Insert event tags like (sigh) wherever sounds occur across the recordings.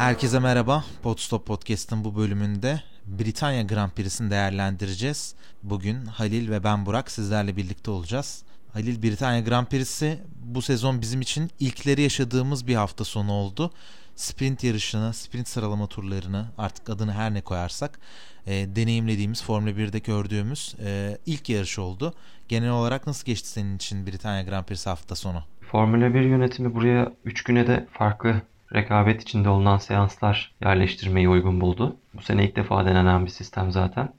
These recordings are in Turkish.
Herkese merhaba. Podstop Podcast'ın bu bölümünde Britanya Grand Prix'sini değerlendireceğiz. Bugün Halil ve ben Burak sizlerle birlikte olacağız. Halil Britanya Grand Prix'si bu sezon bizim için ilkleri yaşadığımız bir hafta sonu oldu. Sprint yarışını, sprint sıralama turlarını artık adını her ne koyarsak e, deneyimlediğimiz Formula 1'de gördüğümüz e, ilk yarış oldu. Genel olarak nasıl geçti senin için Britanya Grand Prix'si hafta sonu? Formula 1 yönetimi buraya 3 güne de farklı rekabet içinde olunan seanslar yerleştirmeyi uygun buldu. Bu sene ilk defa denenen bir sistem zaten.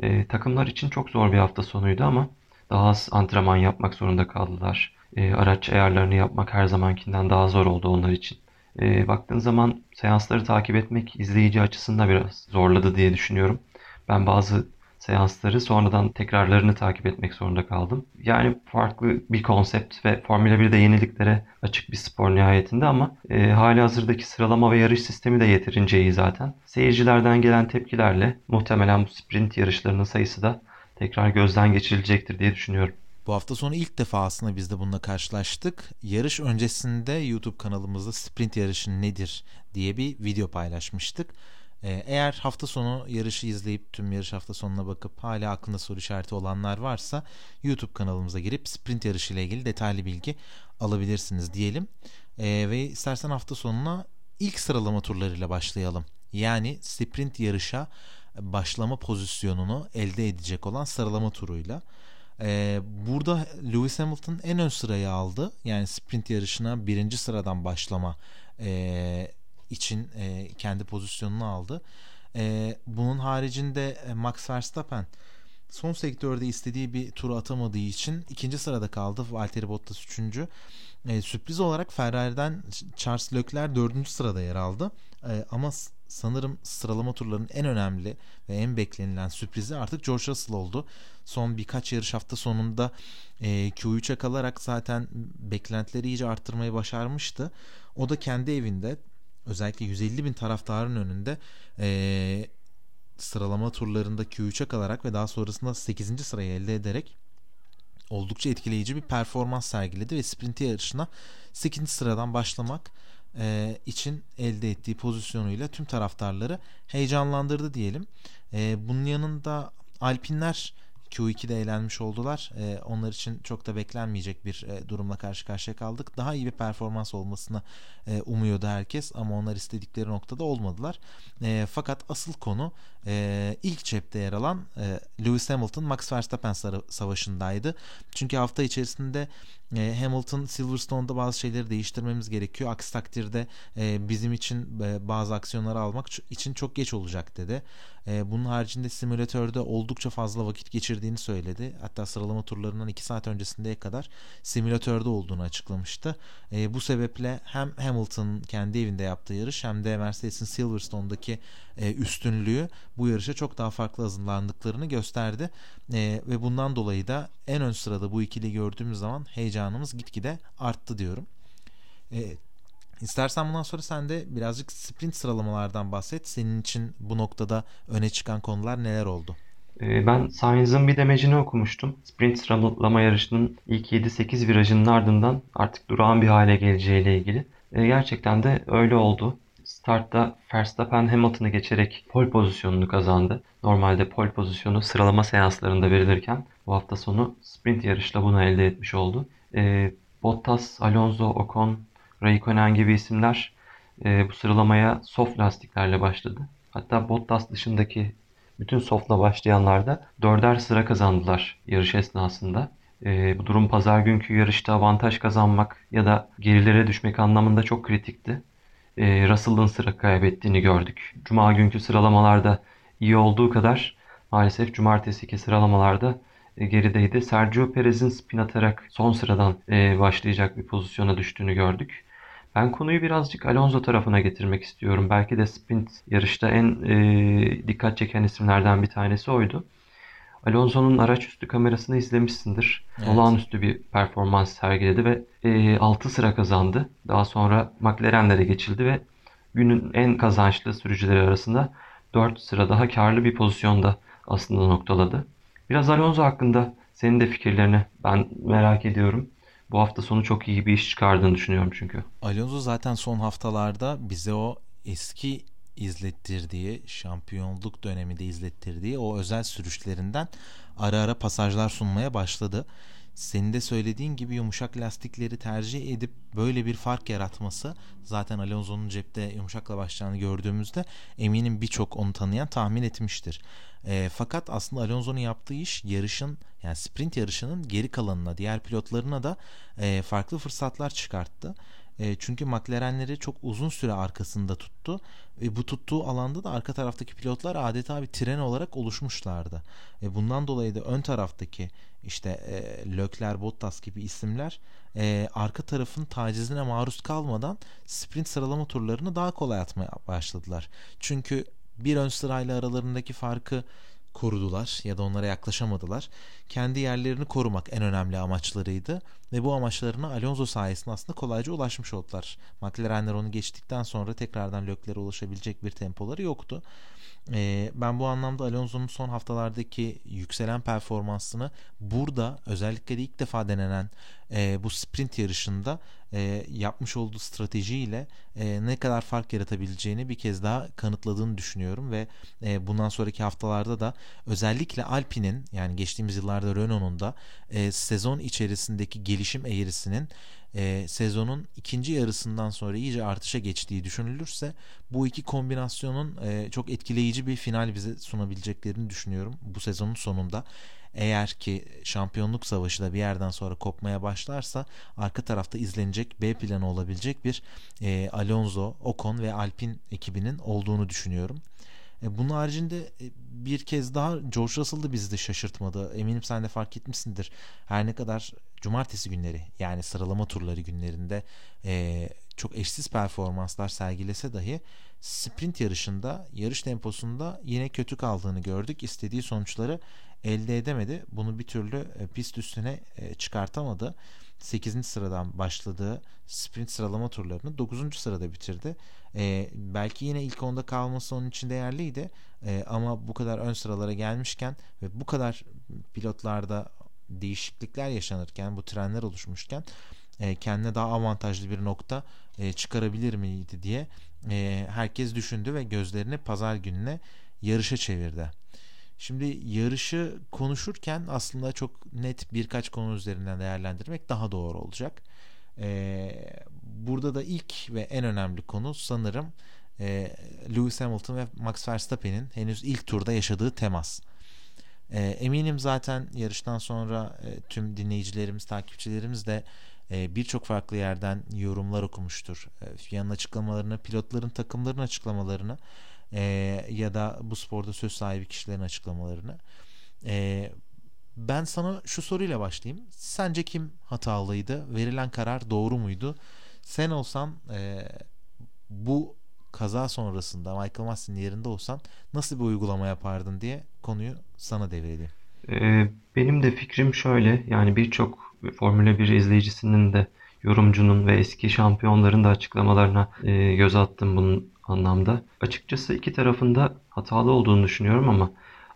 E, takımlar için çok zor bir hafta sonuydu ama daha az antrenman yapmak zorunda kaldılar. E, araç ayarlarını yapmak her zamankinden daha zor oldu onlar için. E, baktığın zaman seansları takip etmek izleyici açısından biraz zorladı diye düşünüyorum. Ben bazı seansları sonradan tekrarlarını takip etmek zorunda kaldım. Yani farklı bir konsept ve Formula 1'de yeniliklere açık bir spor nihayetinde ama e, hali hazırdaki sıralama ve yarış sistemi de yeterince iyi zaten. Seyircilerden gelen tepkilerle muhtemelen bu sprint yarışlarının sayısı da tekrar gözden geçirilecektir diye düşünüyorum. Bu hafta sonu ilk defa aslında biz de bununla karşılaştık. Yarış öncesinde YouTube kanalımızda sprint yarışı nedir diye bir video paylaşmıştık. Ee, eğer hafta sonu yarışı izleyip tüm yarış hafta sonuna bakıp hala aklında soru işareti olanlar varsa YouTube kanalımıza girip sprint yarışı ile ilgili detaylı bilgi alabilirsiniz diyelim. Ee, ve istersen hafta sonuna ilk sıralama turlarıyla başlayalım. Yani sprint yarışa başlama pozisyonunu elde edecek olan sıralama turuyla. Ee, burada Lewis Hamilton en ön sırayı aldı. Yani sprint yarışına birinci sıradan başlama e, için e, kendi pozisyonunu aldı. E, bunun haricinde e, Max Verstappen son sektörde istediği bir tur atamadığı için ikinci sırada kaldı. Valtteri Bottas üçüncü. E, sürpriz olarak Ferrari'den Charles Leclerc dördüncü sırada yer aldı. E, ama sanırım sıralama turlarının en önemli ve en beklenilen sürprizi artık George Russell oldu. Son birkaç yarış hafta sonunda e, Q3'e kalarak zaten beklentileri iyice arttırmayı başarmıştı. O da kendi evinde özellikle 150 bin taraftarın önünde e, sıralama turlarında Q3'e kalarak ve daha sonrasında 8. sırayı elde ederek oldukça etkileyici bir performans sergiledi ve sprint yarışına 8. sıradan başlamak e, için elde ettiği pozisyonuyla tüm taraftarları heyecanlandırdı diyelim. E, bunun yanında Alpinler Q2'de eğlenmiş oldular. E, onlar için çok da beklenmeyecek bir e, durumla karşı karşıya kaldık. Daha iyi bir performans olmasını e, umuyordu herkes ama onlar istedikleri noktada olmadılar. E, fakat asıl konu e, ilk cepte yer alan e, Lewis Hamilton Max Verstappen savaşındaydı. Çünkü hafta içerisinde e, Hamilton Silverstone'da bazı şeyleri değiştirmemiz gerekiyor. Aksi takdirde e, bizim için e, bazı aksiyonları almak için çok geç olacak dedi. E, bunun haricinde simülatörde oldukça fazla vakit geçirdiğini söyledi. Hatta sıralama turlarından 2 saat öncesindeye kadar simülatörde olduğunu açıklamıştı. Bu sebeple hem Hamilton kendi evinde yaptığı yarış hem de Mercedes'in Silverstone'daki e, üstünlüğü bu yarışa çok daha farklı hazırlandıklarını gösterdi. E, ve bundan dolayı da en ön sırada bu ikili gördüğümüz zaman heyecanımız gitgide arttı diyorum. E, İstersen bundan sonra sen de birazcık sprint sıralamalardan bahset. Senin için bu noktada öne çıkan konular neler oldu? Ee, ben Sainz'ın bir demecini okumuştum. Sprint sıralama yarışının ilk 7-8 virajının ardından artık durağan bir hale geleceğiyle ilgili. Gerçekten de öyle oldu. Startta Verstappen Hamilton'ı geçerek pole pozisyonunu kazandı. Normalde pole pozisyonu sıralama seanslarında verilirken bu hafta sonu sprint yarışla bunu elde etmiş oldu. E, Bottas, Alonso, Ocon, Raikkonen gibi isimler e, bu sıralamaya soft lastiklerle başladı. Hatta Bottas dışındaki bütün softla başlayanlar da dörder sıra kazandılar yarış esnasında. E, bu durum pazar günkü yarışta avantaj kazanmak ya da gerilere düşmek anlamında çok kritikti. E, Russell'ın sıra kaybettiğini gördük. Cuma günkü sıralamalarda iyi olduğu kadar maalesef cumartesiki sıralamalarda e, gerideydi. Sergio Perez'in spin atarak son sıradan e, başlayacak bir pozisyona düştüğünü gördük. Ben konuyu birazcık Alonso tarafına getirmek istiyorum. Belki de sprint yarışta en e, dikkat çeken isimlerden bir tanesi oydu. Alonso'nun araç üstü kamerasını izlemişsindir. Evet. Olağanüstü bir performans sergiledi ve e, 6 sıra kazandı. Daha sonra McLaren'lere geçildi ve günün en kazançlı sürücüleri arasında 4 sıra daha karlı bir pozisyonda aslında noktaladı. Biraz Alonso hakkında senin de fikirlerini ben merak ediyorum. Bu hafta sonu çok iyi bir iş çıkardığını düşünüyorum çünkü. Alonso zaten son haftalarda bize o eski izlettirdiği, şampiyonluk döneminde izlettirdiği o özel sürüşlerinden ara ara pasajlar sunmaya başladı. Senin de söylediğin gibi yumuşak lastikleri tercih edip böyle bir fark yaratması zaten Alonso'nun cepte yumuşakla başlayacağını gördüğümüzde eminim birçok onu tanıyan tahmin etmiştir. E, fakat aslında Alonso'nun yaptığı iş yarışın yani sprint yarışının geri kalanına diğer pilotlarına da e, farklı fırsatlar çıkarttı. E, çünkü McLaren'leri çok uzun süre arkasında tuttu. E, bu tuttuğu alanda da arka taraftaki pilotlar adeta bir tren olarak oluşmuşlardı. E, bundan dolayı da ön taraftaki işte e, Lökler, Bottas gibi isimler e, arka tarafın tacizine maruz kalmadan sprint sıralama turlarını daha kolay atmaya başladılar. Çünkü bir ön sırayla aralarındaki farkı korudular ya da onlara yaklaşamadılar. Kendi yerlerini korumak en önemli amaçlarıydı ve bu amaçlarına Alonso sayesinde aslında kolayca ulaşmış oldular. McLarenler onu geçtikten sonra tekrardan Lökler'e ulaşabilecek bir tempoları yoktu. E, ben bu anlamda Alonso'nun son haftalardaki yükselen performansını burada özellikle de ilk defa denenen e, bu sprint yarışında e, yapmış olduğu stratejiyle e, ne kadar fark yaratabileceğini bir kez daha kanıtladığını düşünüyorum ve bundan sonraki haftalarda da özellikle Alpine'in yani geçtiğimiz yıllarda Renault'un da sezon içerisindeki gelişim eğrisinin e, sezonun ikinci yarısından sonra iyice artışa geçtiği düşünülürse bu iki kombinasyonun e, çok etkileyici bir final bize sunabileceklerini düşünüyorum bu sezonun sonunda. Eğer ki şampiyonluk savaşı da bir yerden sonra kopmaya başlarsa arka tarafta izlenecek B planı olabilecek bir e, Alonso, Ocon ve Alpine ekibinin olduğunu düşünüyorum. E, bunun haricinde e, bir kez daha George Russell bizi de şaşırtmadı. Eminim sen de fark etmişsindir. Her ne kadar cumartesi günleri yani sıralama turları günlerinde e, çok eşsiz performanslar sergilese dahi sprint yarışında yarış temposunda yine kötü kaldığını gördük. İstediği sonuçları elde edemedi. Bunu bir türlü e, pist üstüne e, çıkartamadı. 8. sıradan başladığı sprint sıralama turlarını 9. sırada bitirdi. E, belki yine ilk onda kalması onun için değerliydi. E, ama bu kadar ön sıralara gelmişken ve bu kadar pilotlarda değişiklikler yaşanırken, bu trenler oluşmuşken e, kendine daha avantajlı bir nokta e, çıkarabilir miydi diye e, herkes düşündü ve gözlerini pazar gününe yarışa çevirdi. Şimdi yarışı konuşurken aslında çok net birkaç konu üzerinden değerlendirmek daha doğru olacak. Ee, burada da ilk ve en önemli konu sanırım e, Lewis Hamilton ve Max Verstappen'in henüz ilk turda yaşadığı temas. E, eminim zaten yarıştan sonra e, tüm dinleyicilerimiz, takipçilerimiz de e, birçok farklı yerden yorumlar okumuştur. E, FIA'nın açıklamalarını, pilotların takımların açıklamalarını e, ya da bu sporda söz sahibi kişilerin açıklamalarını. E, ben sana şu soruyla başlayayım. Sence kim hatalıydı? Verilen karar doğru muydu? Sen olsan bu kaza sonrasında Michael Massey'nin yerinde olsan nasıl bir uygulama yapardın diye konuyu sana devredeyim. Benim de fikrim şöyle yani birçok Formula 1 izleyicisinin de yorumcunun ve eski şampiyonların da açıklamalarına e, göz attım bunun anlamda. Açıkçası iki tarafında hatalı olduğunu düşünüyorum ama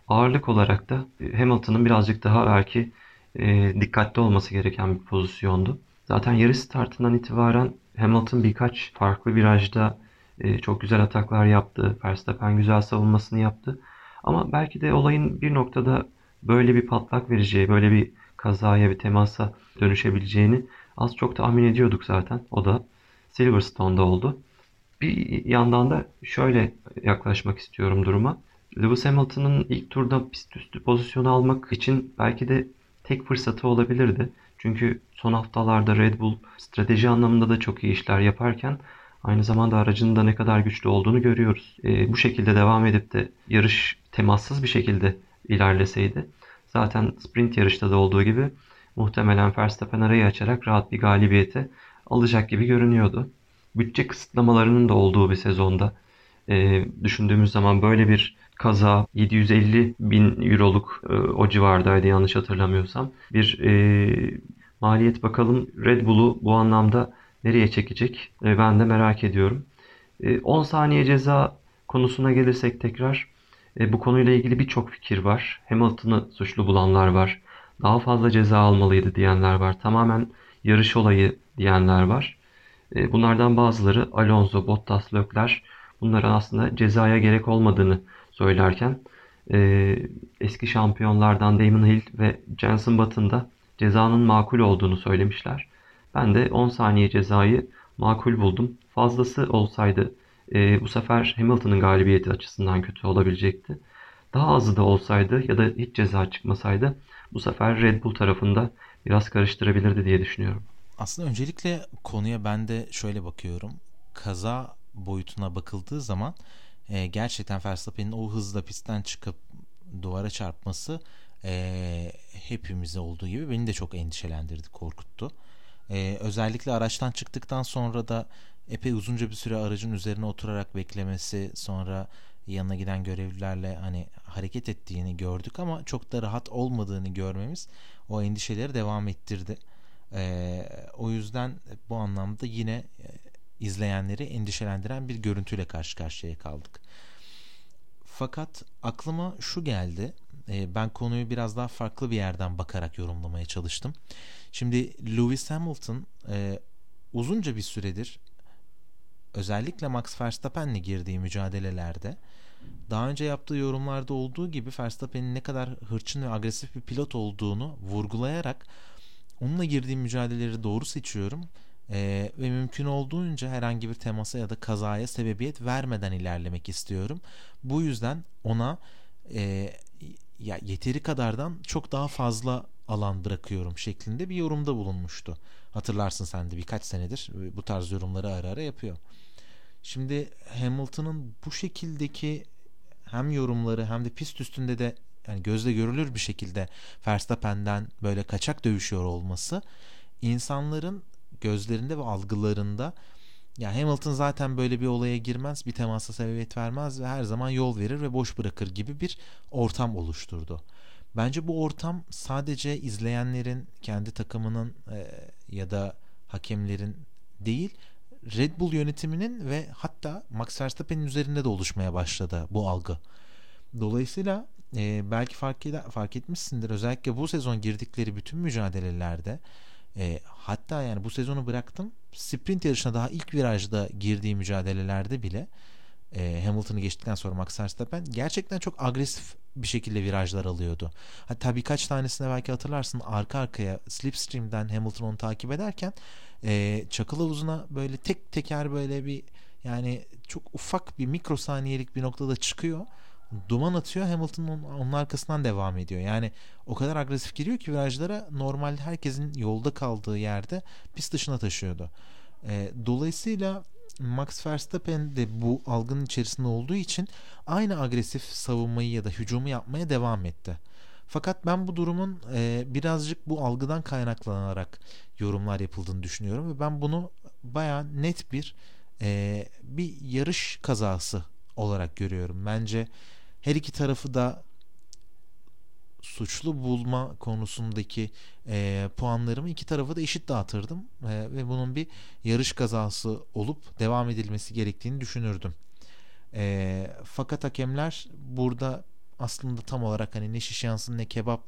ağırlık olarak da e, Hamilton'ın birazcık daha belki e, dikkatli olması gereken bir pozisyondu. Zaten yarış startından itibaren Hamilton birkaç farklı virajda e, çok güzel ataklar yaptı. Verstappen güzel savunmasını yaptı. Ama belki de olayın bir noktada böyle bir patlak vereceği, böyle bir kazaya, bir temasa dönüşebileceğini az çok tahmin ediyorduk zaten. O da Silverstone'da oldu. Bir yandan da şöyle yaklaşmak istiyorum duruma. Lewis Hamilton'ın ilk turda pist üstü pozisyonu almak için belki de tek fırsatı olabilirdi. Çünkü son haftalarda Red Bull strateji anlamında da çok iyi işler yaparken aynı zamanda aracının da ne kadar güçlü olduğunu görüyoruz. E, bu şekilde devam edip de yarış temassız bir şekilde ilerleseydi zaten sprint yarışta da olduğu gibi muhtemelen Verstappen arayı açarak rahat bir galibiyeti alacak gibi görünüyordu. Bütçe kısıtlamalarının da olduğu bir sezonda e, düşündüğümüz zaman böyle bir kaza 750 bin euroluk e, o civardaydı yanlış hatırlamıyorsam. Bir e, maliyet bakalım Red Bull'u bu anlamda nereye çekecek e, ben de merak ediyorum. E, 10 saniye ceza konusuna gelirsek tekrar e, bu konuyla ilgili birçok fikir var. Hamilton'ı suçlu bulanlar var. Daha fazla ceza almalıydı diyenler var. Tamamen yarış olayı diyenler var. E, bunlardan bazıları Alonso, Bottas, Leclerc bunların aslında cezaya gerek olmadığını söylerken e, eski şampiyonlardan Damon Hill ve Jenson Button da cezanın makul olduğunu söylemişler. Ben de 10 saniye cezayı makul buldum. Fazlası olsaydı e, bu sefer Hamilton'ın galibiyeti açısından kötü olabilecekti. Daha azı da olsaydı ya da hiç ceza çıkmasaydı bu sefer Red Bull tarafında biraz karıştırabilirdi diye düşünüyorum. Aslında öncelikle konuya ben de şöyle bakıyorum. Kaza boyutuna bakıldığı zaman e, gerçekten Verstappen'in o hızla pistten çıkıp duvara çarpması e, hepimize olduğu gibi beni de çok endişelendirdi, korkuttu. E, özellikle araçtan çıktıktan sonra da epey uzunca bir süre aracın üzerine oturarak beklemesi, sonra yanına giden görevlilerle hani hareket ettiğini gördük ama çok da rahat olmadığını görmemiz o endişeleri devam ettirdi. E, o yüzden bu anlamda yine izleyenleri endişelendiren bir görüntüyle karşı karşıya kaldık. Fakat aklıma şu geldi. Ben konuyu biraz daha farklı bir yerden bakarak yorumlamaya çalıştım. Şimdi Lewis Hamilton uzunca bir süredir özellikle Max Verstappen'le girdiği mücadelelerde daha önce yaptığı yorumlarda olduğu gibi Verstappen'in ne kadar hırçın ve agresif bir pilot olduğunu vurgulayarak onunla girdiğim mücadeleleri doğru seçiyorum ee, ve mümkün olduğunca herhangi bir temasa ya da kazaya sebebiyet vermeden ilerlemek istiyorum. Bu yüzden ona e, ya yeteri kadardan çok daha fazla alan bırakıyorum şeklinde bir yorumda bulunmuştu. Hatırlarsın sen de birkaç senedir bu tarz yorumları ara ara yapıyor. Şimdi Hamilton'ın bu şekildeki hem yorumları hem de pist üstünde de yani gözle görülür bir şekilde Verstappen'den böyle kaçak dövüşüyor olması insanların gözlerinde ve algılarında ya Hamilton zaten böyle bir olaya girmez, bir temasa sebebiyet vermez ve her zaman yol verir ve boş bırakır gibi bir ortam oluşturdu. Bence bu ortam sadece izleyenlerin kendi takımının e, ya da hakemlerin değil, Red Bull yönetiminin ve hatta Max Verstappen'in üzerinde de oluşmaya başladı bu algı. Dolayısıyla e, belki fark, ed- fark etmişsindir özellikle bu sezon girdikleri bütün mücadelelerde e, hatta yani bu sezonu bıraktım sprint yarışına daha ilk virajda girdiği mücadelelerde bile e, Hamilton'ı geçtikten sonra Max Verstappen gerçekten çok agresif bir şekilde virajlar alıyordu. Hatta birkaç tanesine belki hatırlarsın arka arkaya slipstream'den Hamilton onu takip ederken e, çakıl havuzuna böyle tek teker böyle bir yani çok ufak bir mikrosaniyelik bir noktada çıkıyor duman atıyor Hamilton onun, onun arkasından devam ediyor. Yani o kadar agresif giriyor ki virajlara normalde herkesin yolda kaldığı yerde pist dışına taşıyordu. E, dolayısıyla Max Verstappen de bu algının içerisinde olduğu için aynı agresif savunmayı ya da hücumu yapmaya devam etti. Fakat ben bu durumun e, birazcık bu algıdan kaynaklanarak yorumlar yapıldığını düşünüyorum ve ben bunu baya net bir e, bir yarış kazası olarak görüyorum. Bence her iki tarafı da suçlu bulma konusundaki e, puanlarımı iki tarafa da eşit dağıtırdım e, ve bunun bir yarış kazası olup devam edilmesi gerektiğini düşünürdüm. E, fakat hakemler burada aslında tam olarak hani ne şiş yansın ne kebap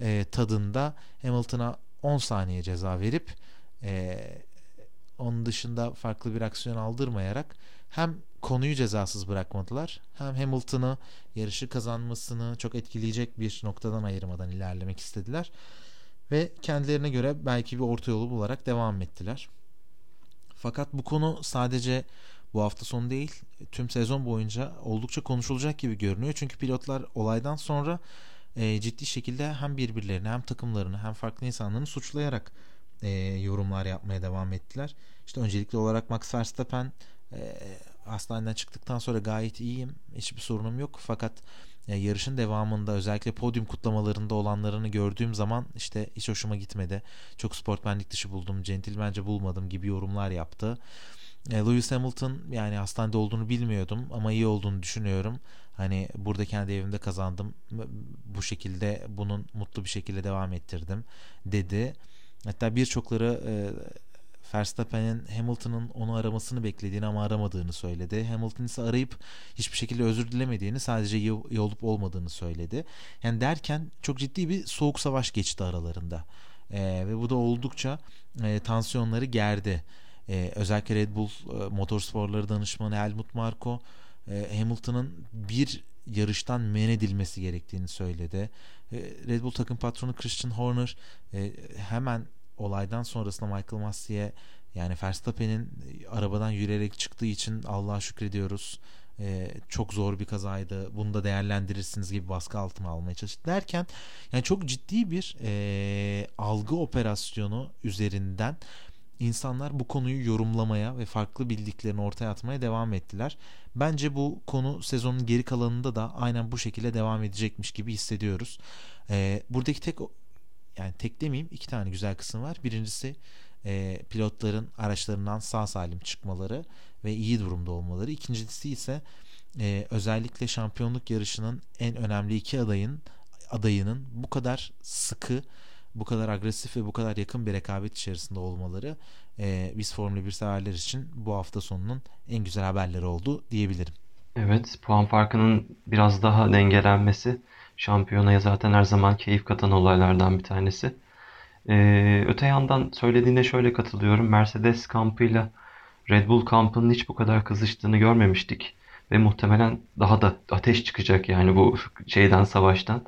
e, tadında Hamilton'a 10 saniye ceza verip e, onun dışında farklı bir aksiyon aldırmayarak hem konuyu cezasız bırakmadılar. Hem Hamilton'ı yarışı kazanmasını çok etkileyecek bir noktadan ayırmadan ilerlemek istediler. Ve kendilerine göre belki bir orta yolu bularak devam ettiler. Fakat bu konu sadece bu hafta sonu değil tüm sezon boyunca oldukça konuşulacak gibi görünüyor. Çünkü pilotlar olaydan sonra e, ciddi şekilde hem birbirlerini hem takımlarını hem farklı insanlarını suçlayarak e, yorumlar yapmaya devam ettiler. İşte öncelikli olarak Max Verstappen e, hastaneden çıktıktan sonra gayet iyiyim. Hiçbir sorunum yok. Fakat e, yarışın devamında özellikle podyum kutlamalarında olanlarını gördüğüm zaman işte hiç hoşuma gitmedi. Çok sportmenlik dışı buldum, centilmence bulmadım gibi yorumlar yaptı. E, Lewis Hamilton yani hastanede olduğunu bilmiyordum ama iyi olduğunu düşünüyorum. Hani burada kendi evimde kazandım. Bu şekilde bunun mutlu bir şekilde devam ettirdim dedi. Hatta birçokları e, Verstappen'in Hamilton'ın onu aramasını beklediğini ama aramadığını söyledi. Hamilton ise arayıp hiçbir şekilde özür dilemediğini sadece iyi, olup olmadığını söyledi. Yani derken çok ciddi bir soğuk savaş geçti aralarında. E, ve bu da oldukça e, tansiyonları gerdi. E, özellikle Red Bull e, motorsporları danışmanı Helmut Marko e, Hamilton'ın bir yarıştan men edilmesi gerektiğini söyledi. E, Red Bull takım patronu Christian Horner e, hemen olaydan sonrasında Michael Massey'e yani Verstappen'in arabadan yürüyerek çıktığı için Allah'a şükrediyoruz. Ee, çok zor bir kazaydı. Bunu da değerlendirirsiniz gibi baskı altına almaya çalıştı derken yani çok ciddi bir e, algı operasyonu üzerinden insanlar bu konuyu yorumlamaya ve farklı bildiklerini ortaya atmaya devam ettiler. Bence bu konu sezonun geri kalanında da aynen bu şekilde devam edecekmiş gibi hissediyoruz. Ee, buradaki tek yani tek demeyeyim iki tane güzel kısım var. Birincisi e, pilotların araçlarından sağ salim çıkmaları ve iyi durumda olmaları. İkincisi ise e, özellikle şampiyonluk yarışının en önemli iki adayın adayının bu kadar sıkı, bu kadar agresif ve bu kadar yakın bir rekabet içerisinde olmaları e, biz Formula 1 severler için bu hafta sonunun en güzel haberleri oldu diyebilirim. Evet, puan farkının biraz daha dengelenmesi Şampiyonaya zaten her zaman keyif katan olaylardan bir tanesi. Ee, öte yandan söylediğine şöyle katılıyorum. Mercedes kampıyla Red Bull kampının hiç bu kadar kızıştığını görmemiştik. Ve muhtemelen daha da ateş çıkacak yani bu şeyden savaştan.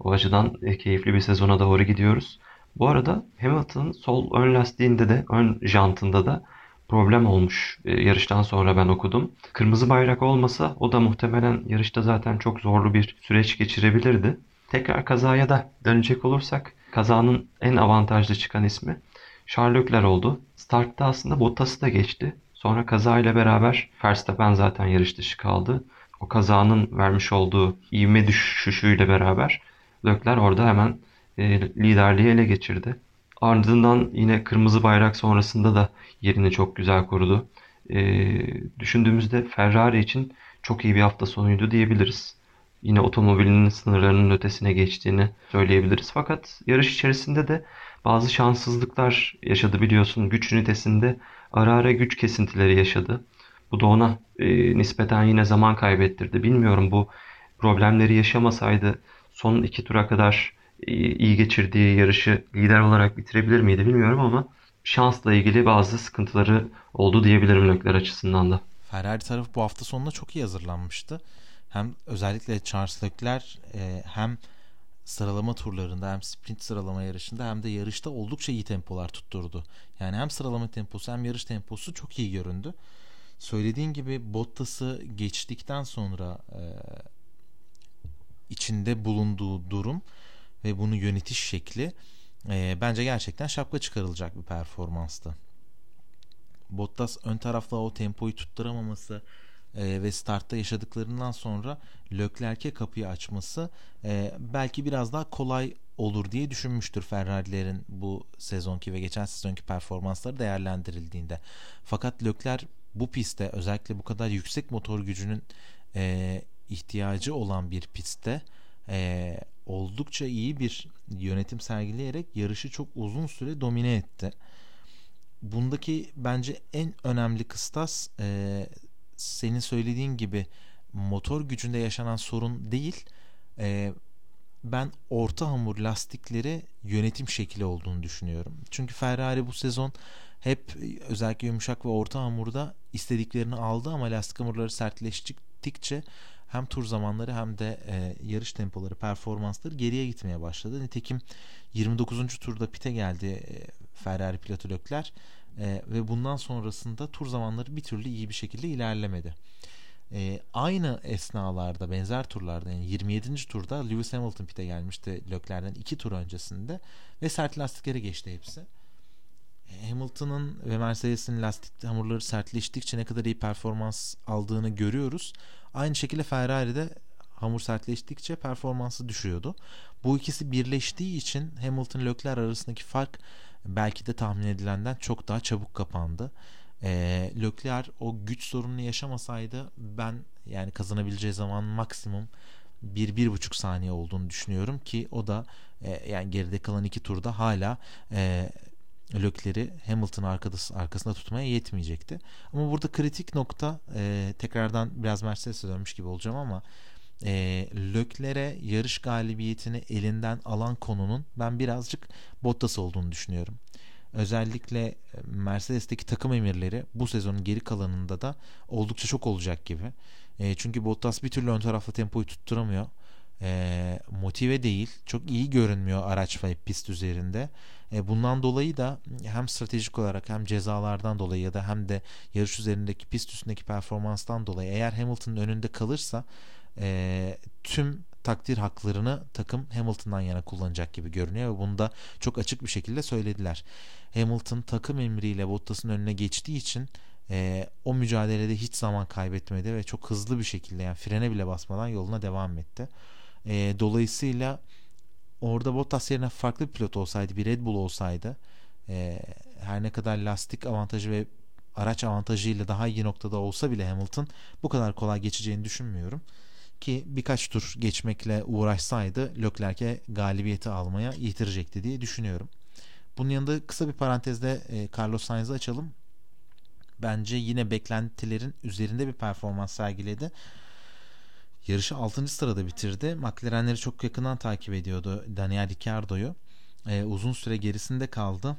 O açıdan e, keyifli bir sezona doğru gidiyoruz. Bu arada Hamilton sol ön lastiğinde de ön jantında da problem olmuş. E, yarıştan sonra ben okudum. Kırmızı bayrak olmasa o da muhtemelen yarışta zaten çok zorlu bir süreç geçirebilirdi. Tekrar kazaya da dönecek olursak kazanın en avantajlı çıkan ismi Charles Leclerc oldu. Startta aslında Bottas'ı da geçti. Sonra kaza ile beraber Verstappen zaten yarış dışı kaldı. O kazanın vermiş olduğu ivme düşüşüyle beraber Leclerc orada hemen e, liderliği ele geçirdi. Ardından yine kırmızı bayrak sonrasında da yerini çok güzel korudu. E, düşündüğümüzde Ferrari için çok iyi bir hafta sonuydu diyebiliriz. Yine otomobilinin sınırlarının ötesine geçtiğini söyleyebiliriz. Fakat yarış içerisinde de bazı şanssızlıklar yaşadı biliyorsun. Güç ünitesinde ara ara güç kesintileri yaşadı. Bu da ona e, nispeten yine zaman kaybettirdi. Bilmiyorum bu problemleri yaşamasaydı son iki tura kadar iyi geçirdiği yarışı lider olarak bitirebilir miydi bilmiyorum ama şansla ilgili bazı sıkıntıları oldu diyebilirim Leclerc açısından da. Ferrari tarafı bu hafta sonunda çok iyi hazırlanmıştı. Hem özellikle Charles Leclerc e, hem sıralama turlarında hem sprint sıralama yarışında hem de yarışta oldukça iyi tempolar tutturdu. Yani hem sıralama temposu hem yarış temposu çok iyi göründü. Söylediğin gibi Bottas'ı geçtikten sonra e, içinde bulunduğu durum ve bunu yönetiş şekli e, bence gerçekten şapka çıkarılacak bir performanstı. Bottas ön tarafta o tempoyu tutturamaması e, ve startta yaşadıklarından sonra Leclerc'e kapıyı açması e, belki biraz daha kolay olur diye düşünmüştür Ferrari'lerin bu sezonki ve geçen sezonki performansları değerlendirildiğinde. Fakat Leclerc bu pistte özellikle bu kadar yüksek motor gücünün e, ihtiyacı olan bir pistte e, oldukça iyi bir yönetim sergileyerek yarışı çok uzun süre domine etti. Bundaki bence en önemli kıstas e, senin söylediğin gibi motor gücünde yaşanan sorun değil. E, ben orta hamur lastikleri yönetim şekli olduğunu düşünüyorum. Çünkü Ferrari bu sezon hep özellikle yumuşak ve orta hamurda istediklerini aldı ama lastik hamurları sertleştikçe hem tur zamanları hem de e, yarış tempoları, performansları geriye gitmeye başladı. Nitekim 29. turda pite geldi e, Ferrari pilotu Leclerc e, ve bundan sonrasında tur zamanları bir türlü iyi bir şekilde ilerlemedi. E, aynı esnalarda benzer turlarda yani 27. turda Lewis Hamilton pite gelmişti Leclerc'den 2 tur öncesinde ve sert lastikleri geçti hepsi. Hamilton'ın ve Mercedes'in lastik hamurları sertleştikçe ne kadar iyi performans aldığını görüyoruz. Aynı şekilde Ferrari'de hamur sertleştikçe performansı düşüyordu. Bu ikisi birleştiği için Hamilton Leclerc arasındaki fark belki de tahmin edilenden çok daha çabuk kapandı. E, Leclerc o güç sorununu yaşamasaydı ben yani kazanabileceği zaman maksimum bir bir buçuk saniye olduğunu düşünüyorum ki o da e, yani geride kalan iki turda hala e, Lökleri Hamilton arkası, arkasında tutmaya yetmeyecekti. Ama burada kritik nokta e, tekrardan biraz Mercedes'e dönmüş gibi olacağım ama e, Lökler'e yarış galibiyetini elinden alan konunun ben birazcık Bottas olduğunu düşünüyorum. Özellikle e, Mercedes'teki takım emirleri bu sezonun geri kalanında da oldukça çok olacak gibi. E, çünkü Bottas bir türlü ön tarafta tempoyu tutturamıyor. E, motive değil. Çok iyi görünmüyor araç ve pist üzerinde. E, bundan dolayı da hem stratejik olarak hem cezalardan dolayı ya da hem de yarış üzerindeki pist üstündeki performanstan dolayı eğer Hamilton'ın önünde kalırsa e, tüm takdir haklarını takım Hamilton'dan yana kullanacak gibi görünüyor ve bunu da çok açık bir şekilde söylediler. Hamilton takım emriyle Bottas'ın önüne geçtiği için e, o mücadelede hiç zaman kaybetmedi ve çok hızlı bir şekilde yani frene bile basmadan yoluna devam etti. E, dolayısıyla orada Bottas yerine farklı bir pilot olsaydı bir Red Bull olsaydı e, her ne kadar lastik avantajı ve araç avantajıyla daha iyi noktada olsa bile Hamilton bu kadar kolay geçeceğini düşünmüyorum. Ki birkaç tur geçmekle uğraşsaydı Leclerc'e galibiyeti almaya yitirecekti diye düşünüyorum. Bunun yanında kısa bir parantezde e, Carlos Sainz'ı açalım. Bence yine beklentilerin üzerinde bir performans sergiledi. Yarışı 6. sırada bitirdi. McLaren'leri çok yakından takip ediyordu Daniel Ricciardo'yu. E, uzun süre gerisinde kaldı.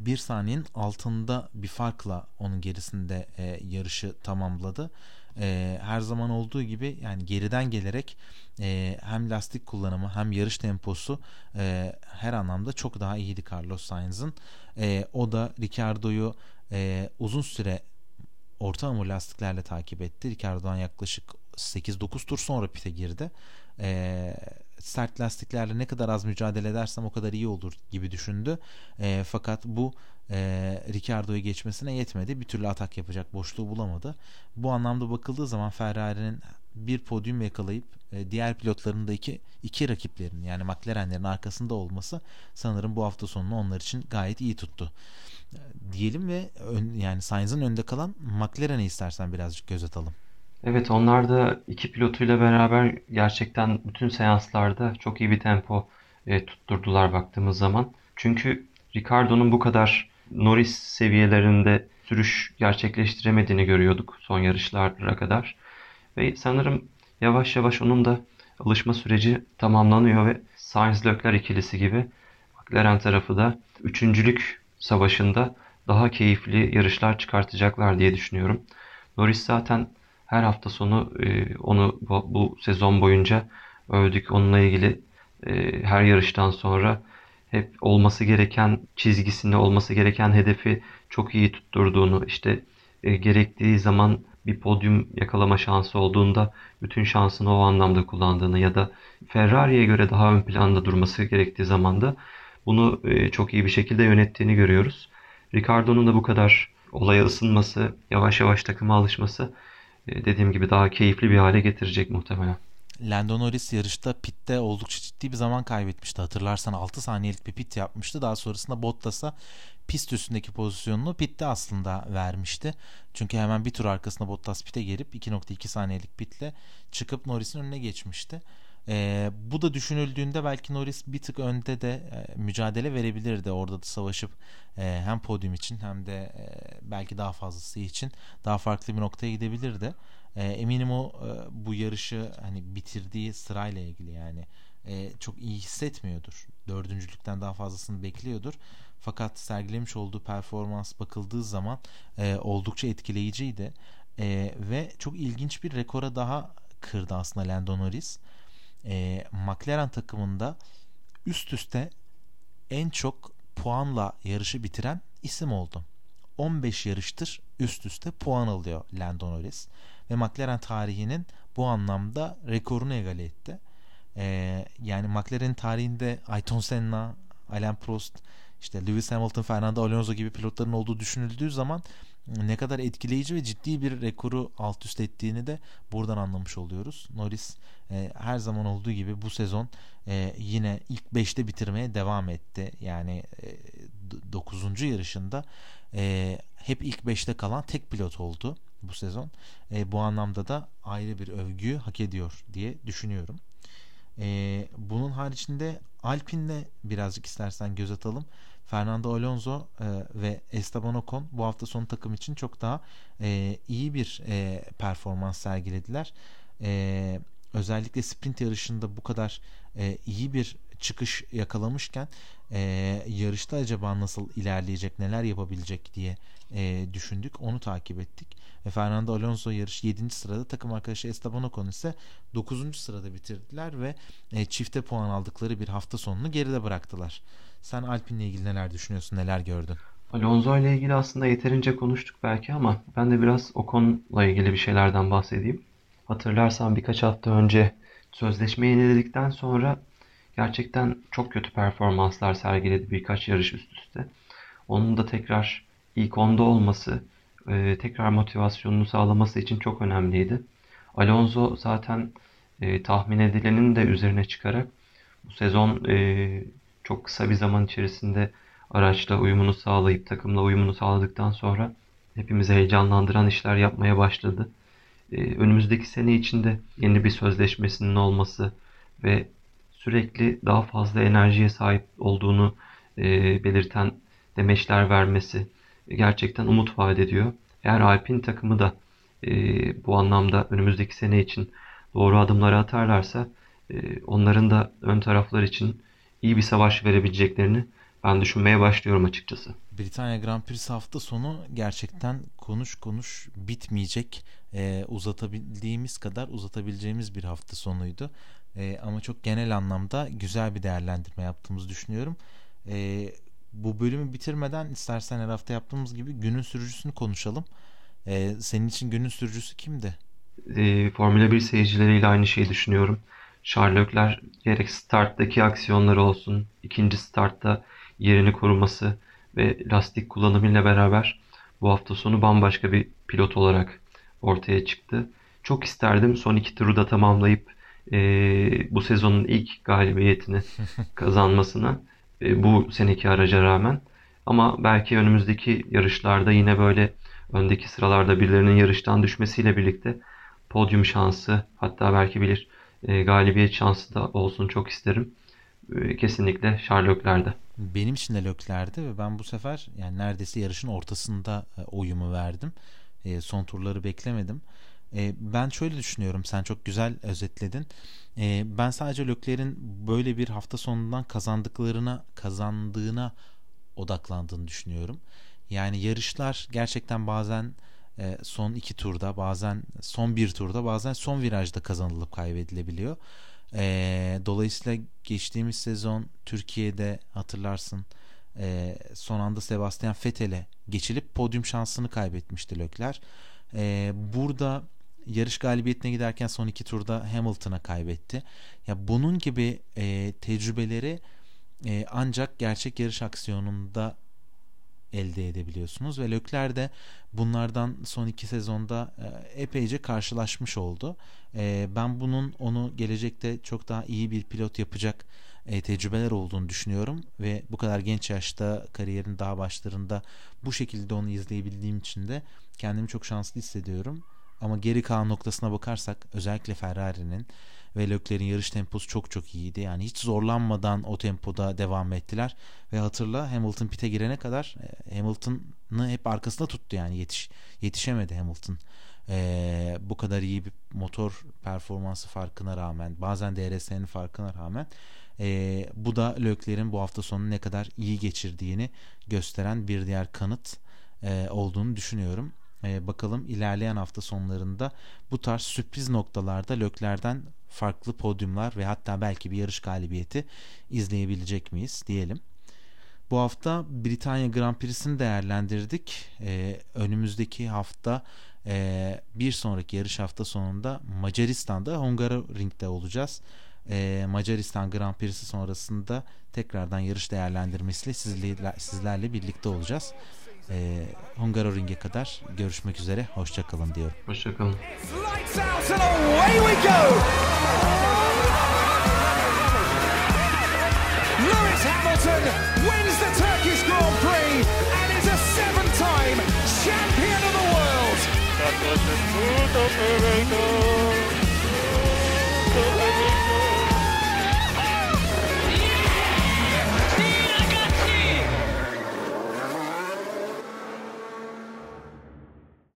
Bir saniyenin altında bir farkla onun gerisinde e, yarışı tamamladı. E, her zaman olduğu gibi yani geriden gelerek e, hem lastik kullanımı hem yarış temposu e, her anlamda çok daha iyiydi Carlos Sainz'ın. E, o da Ricciardo'yu e, uzun süre orta hamur lastiklerle takip etti. Ricardo'dan yaklaşık 8-9 tur sonra pite girdi. E, sert lastiklerle ne kadar az mücadele edersem o kadar iyi olur gibi düşündü. E, fakat bu e, Ricardo'yu geçmesine yetmedi. Bir türlü atak yapacak boşluğu bulamadı. Bu anlamda bakıldığı zaman Ferrari'nin bir podyum yakalayıp e, diğer pilotların da iki, iki rakiplerin yani McLaren'lerin arkasında olması sanırım bu hafta sonunu onlar için gayet iyi tuttu. E, diyelim ve ön, yani Sainz'ın önünde kalan McLaren'e istersen birazcık göz atalım. Evet onlar da iki pilotuyla beraber gerçekten bütün seanslarda çok iyi bir tempo e, tutturdular baktığımız zaman. Çünkü Ricardo'nun bu kadar Norris seviyelerinde sürüş gerçekleştiremediğini görüyorduk son yarışlara kadar. Ve sanırım yavaş yavaş onun da alışma süreci tamamlanıyor ve Sainz Leclerc ikilisi gibi McLaren tarafı da üçüncülük savaşında daha keyifli yarışlar çıkartacaklar diye düşünüyorum. Norris zaten her hafta sonu e, onu bu, bu sezon boyunca övdük. Onunla ilgili e, her yarıştan sonra hep olması gereken çizgisinde olması gereken hedefi çok iyi tutturduğunu işte e, gerektiği zaman bir podyum yakalama şansı olduğunda bütün şansını o anlamda kullandığını ya da Ferrari'ye göre daha ön planda durması gerektiği zaman da bunu e, çok iyi bir şekilde yönettiğini görüyoruz. Ricardo'nun da bu kadar olaya ısınması, yavaş yavaş takıma alışması dediğim gibi daha keyifli bir hale getirecek muhtemelen. Lando Norris yarışta pitte oldukça ciddi bir zaman kaybetmişti. Hatırlarsan 6 saniyelik bir pit yapmıştı. Daha sonrasında Bottas'a pist üstündeki pozisyonunu pitte aslında vermişti. Çünkü hemen bir tur arkasında Bottas pite gelip 2.2 saniyelik pitle çıkıp Norris'in önüne geçmişti. E, bu da düşünüldüğünde belki Norris bir tık önde de e, mücadele verebilirdi. Orada da savaşıp e, hem podyum için hem de e, belki daha fazlası için daha farklı bir noktaya gidebilirdi. E, eminim o e, bu yarışı hani bitirdiği sırayla ilgili yani e, çok iyi hissetmiyordur. Dördüncülükten daha fazlasını bekliyordur. Fakat sergilemiş olduğu performans bakıldığı zaman e, oldukça etkileyiciydi. E, ve çok ilginç bir rekora daha kırdı aslında Lando Norris. McLaren takımında üst üste en çok puanla yarışı bitiren isim oldu. 15 yarıştır üst üste puan alıyor Lando Norris ve McLaren tarihinin bu anlamda rekorunu egale etti. Ee, yani McLaren tarihinde Ayrton Senna, Alain Prost, işte Lewis Hamilton, Fernando Alonso gibi pilotların olduğu düşünüldüğü zaman ne kadar etkileyici ve ciddi bir rekoru alt üst ettiğini de buradan anlamış oluyoruz. Norris e, her zaman olduğu gibi bu sezon e, yine ilk 5'te bitirmeye devam etti. Yani e, 9. yarışında e, hep ilk 5'te kalan tek pilot oldu bu sezon. E, bu anlamda da ayrı bir övgüyü hak ediyor diye düşünüyorum. E, bunun haricinde Alpine'le birazcık istersen göz atalım. Fernando Alonso e, ve Esteban Ocon bu hafta sonu takım için çok daha e, iyi bir e, performans sergilediler. E, özellikle sprint yarışında bu kadar e, iyi bir çıkış yakalamışken e, yarışta acaba nasıl ilerleyecek, neler yapabilecek diye e, düşündük. Onu takip ettik. Ve Fernando Alonso yarış 7. sırada, takım arkadaşı Esteban Ocon ise 9. sırada bitirdiler ve e, çifte puan aldıkları bir hafta sonunu geride bıraktılar. Sen Alpine'le ilgili neler düşünüyorsun, neler gördün? Alonso ile ilgili aslında yeterince konuştuk belki ama ben de biraz Ocon'la ilgili bir şeylerden bahsedeyim. Hatırlarsan birkaç hafta önce sözleşme yeniledikten sonra gerçekten çok kötü performanslar sergiledi birkaç yarış üst üste. Onun da tekrar ilk onda olması, e, tekrar motivasyonunu sağlaması için çok önemliydi. Alonso zaten e, tahmin edilenin de üzerine çıkarak bu sezon e, çok kısa bir zaman içerisinde araçla uyumunu sağlayıp takımla uyumunu sağladıktan sonra hepimizi heyecanlandıran işler yapmaya başladı. Önümüzdeki sene içinde yeni bir sözleşmesinin olması ve sürekli daha fazla enerjiye sahip olduğunu e, belirten demeçler vermesi gerçekten umut vaat ediyor. Eğer Alpin takımı da e, bu anlamda önümüzdeki sene için doğru adımları atarlarsa e, onların da ön taraflar için iyi bir savaş verebileceklerini ben düşünmeye başlıyorum açıkçası. Britanya Grand Prix hafta sonu gerçekten konuş konuş bitmeyecek e, uzatabildiğimiz kadar uzatabileceğimiz bir hafta sonuydu. E, ama çok genel anlamda güzel bir değerlendirme yaptığımızı düşünüyorum. E, bu bölümü bitirmeden istersen her hafta yaptığımız gibi günün sürücüsünü konuşalım. E, senin için günün sürücüsü kimdi? E, Formula 1 seyircileriyle aynı şeyi düşünüyorum. Sherlockler gerek starttaki aksiyonları olsun, ikinci startta yerini koruması ve lastik kullanımıyla beraber bu hafta sonu bambaşka bir pilot olarak ortaya çıktı. Çok isterdim son iki turu da tamamlayıp e, bu sezonun ilk galibiyetini (laughs) kazanmasını e, bu seneki araca rağmen. Ama belki önümüzdeki yarışlarda yine böyle öndeki sıralarda birilerinin yarıştan düşmesiyle birlikte podyum şansı hatta belki bilir e, galibiyet şansı da olsun çok isterim. E, kesinlikle Sherlock'lerde. Benim için de Lökler'di ve ben bu sefer yani neredeyse yarışın ortasında e, oyumu verdim. E, son turları beklemedim. E, ben şöyle düşünüyorum. Sen çok güzel özetledin. E, ben sadece Lökler'in böyle bir hafta sonundan kazandıklarına kazandığına odaklandığını düşünüyorum. Yani yarışlar gerçekten bazen e, son iki turda bazen son bir turda bazen son virajda kazanılıp kaybedilebiliyor. E, dolayısıyla geçtiğimiz sezon Türkiye'de hatırlarsın e, son anda Sebastian Vettel'e geçilip podyum şansını kaybetmişti Lökler. Burada yarış galibiyetine giderken son iki turda Hamilton'a kaybetti. Ya bunun gibi e, tecrübeleri e, ancak gerçek yarış aksiyonunda elde edebiliyorsunuz ve Lökler de bunlardan son iki sezonda e, epeyce karşılaşmış oldu. E, ben bunun onu gelecekte çok daha iyi bir pilot yapacak e, tecrübeler olduğunu düşünüyorum ve bu kadar genç yaşta kariyerin daha başlarında bu şekilde onu izleyebildiğim için de kendimi çok şanslı hissediyorum. Ama geri kalan noktasına bakarsak özellikle Ferrari'nin ve Leclerc'in yarış temposu çok çok iyiydi. Yani hiç zorlanmadan o tempoda devam ettiler. Ve hatırla Hamilton pite girene kadar e, Hamilton'ı hep arkasında tuttu yani yetiş yetişemedi Hamilton. Ee, bu kadar iyi bir motor performansı farkına rağmen bazen DRS'nin farkına rağmen e, bu da Leclerc'in bu hafta sonu ne kadar iyi geçirdiğini gösteren bir diğer kanıt e, olduğunu düşünüyorum. E, bakalım ilerleyen hafta sonlarında bu tarz sürpriz noktalarda Lökler'den farklı podyumlar ve hatta belki bir yarış galibiyeti izleyebilecek miyiz diyelim. Bu hafta Britanya Grand Prix'sini değerlendirdik. Ee, önümüzdeki hafta e, bir sonraki yarış hafta sonunda Macaristan'da Hungaroring'de olacağız. Ee, Macaristan Grand Prix'si sonrasında tekrardan yarış değerlendirmesiyle sizlerle, sizlerle birlikte olacağız. E, Hungaroring'e kadar görüşmek üzere. Hoşçakalın diyorum. Hoşçakalın. It's lights out and away we go! Lewis Hamilton wins the Turkish Grand Prix and is a seven-time champion of the world!